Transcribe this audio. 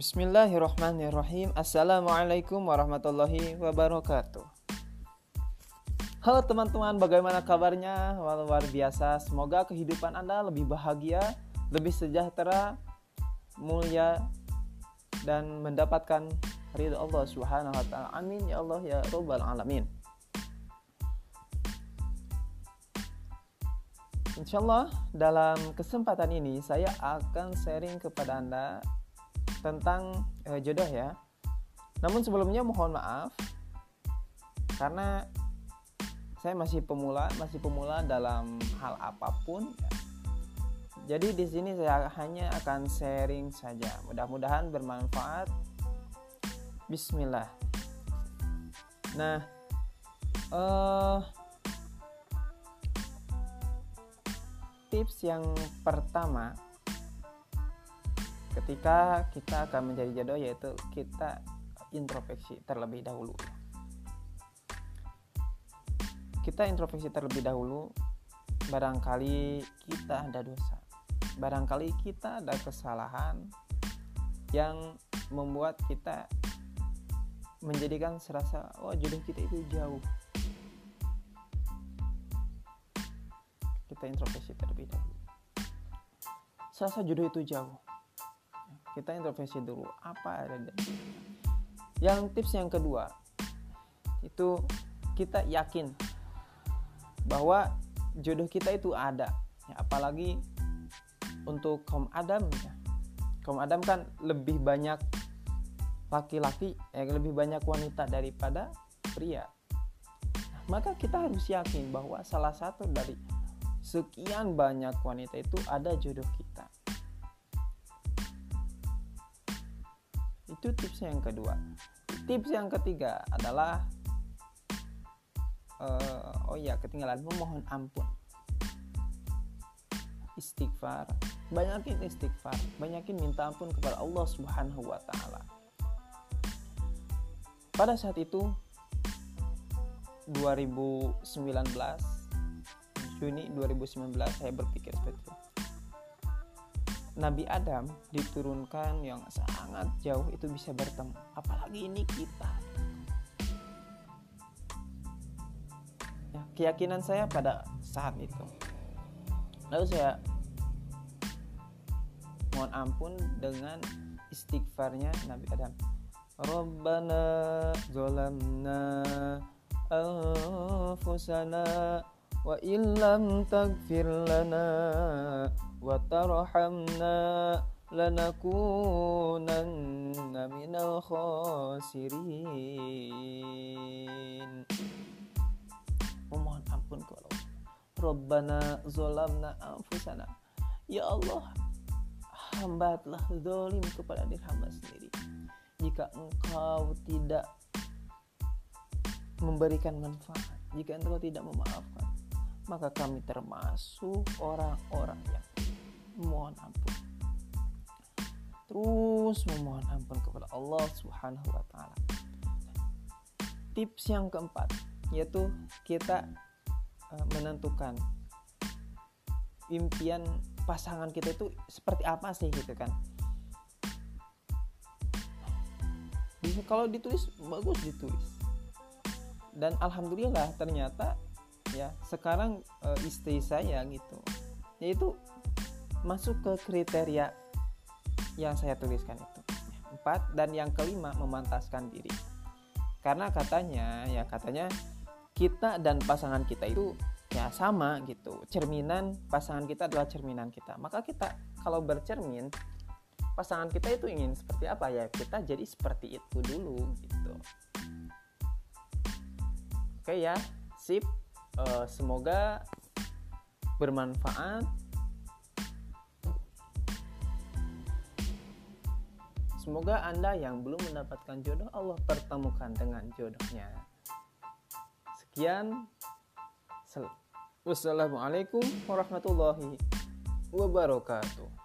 Bismillahirrahmanirrahim. Assalamualaikum warahmatullahi wabarakatuh. Halo teman-teman bagaimana kabarnya? Luar biasa. Semoga kehidupan anda lebih bahagia Lebih sejahtera Mulia Dan mendapatkan ridho Allah subhanahu wa ta'ala. Amin ya Allah ya Rabbal Alamin. Insya Allah dalam kesempatan ini saya akan sharing kepada Anda tentang uh, jodoh ya. Namun sebelumnya mohon maaf karena saya masih pemula, masih pemula dalam hal apa pun. Jadi di sini saya hanya akan sharing saja. Mudah-mudahan bermanfaat. Bismillah. Nah, uh, tips yang pertama ketika kita akan menjadi jodoh yaitu kita introspeksi terlebih dahulu. Kita introspeksi terlebih dahulu barangkali kita ada dosa. Barangkali kita ada kesalahan yang membuat kita menjadikan serasa oh jodoh kita itu jauh. Kita introspeksi terlebih dahulu. Serasa jodoh itu jauh kita introspeksi dulu. Apa ada di yang tips yang kedua itu kita yakin bahwa jodoh kita itu ada. Ya, apalagi untuk kaum Adam ya. kaum Adam kan lebih banyak laki-laki ya lebih banyak wanita daripada pria. Maka kita harus yakin bahwa salah satu dari sekian banyak wanita itu ada jodoh kita Itu tips yang kedua. Tips yang ketiga adalah uh, oh ya ketinggalan memohon ampun. Istighfar. Banyakin istighfar, banyakin minta ampun kepada Allah Subhanahu wa taala. Pada saat itu 2019 Juni 2019 saya berpikir seperti itu Nabi Adam diturunkan yang sangat jauh itu bisa bertemu. Apalagi ini kita. Ya, keyakinan saya pada saat itu. Lalu saya mohon ampun dengan istighfarnya Nabi Adam. Rabbana zolamna anfusana wa illam tagfir lana وترحمنا لنكونن من الخاسرين memohon ampun kepada Allah Rabbana zolamna anfusana Ya Allah hamba telah zolim kepada diri hamba sendiri jika engkau tidak memberikan manfaat jika engkau tidak memaafkan maka kami termasuk orang-orang yang memohon ampun terus memohon ampun kepada Allah Subhanahu wa taala. Tips yang keempat yaitu kita uh, menentukan impian pasangan kita itu seperti apa sih gitu kan. Kalau ditulis bagus ditulis. Dan alhamdulillah ternyata ya sekarang uh, istri saya gitu yaitu masuk ke kriteria yang saya tuliskan itu. Empat dan yang kelima memantaskan diri. Karena katanya ya katanya kita dan pasangan kita itu ya sama gitu. Cerminan pasangan kita adalah cerminan kita. Maka kita kalau bercermin pasangan kita itu ingin seperti apa ya kita jadi seperti itu dulu gitu. Oke ya, sip. Uh, semoga bermanfaat Semoga Anda yang belum mendapatkan jodoh Allah pertemukan dengan jodohnya. Sekian. Wassalamualaikum warahmatullahi wabarakatuh.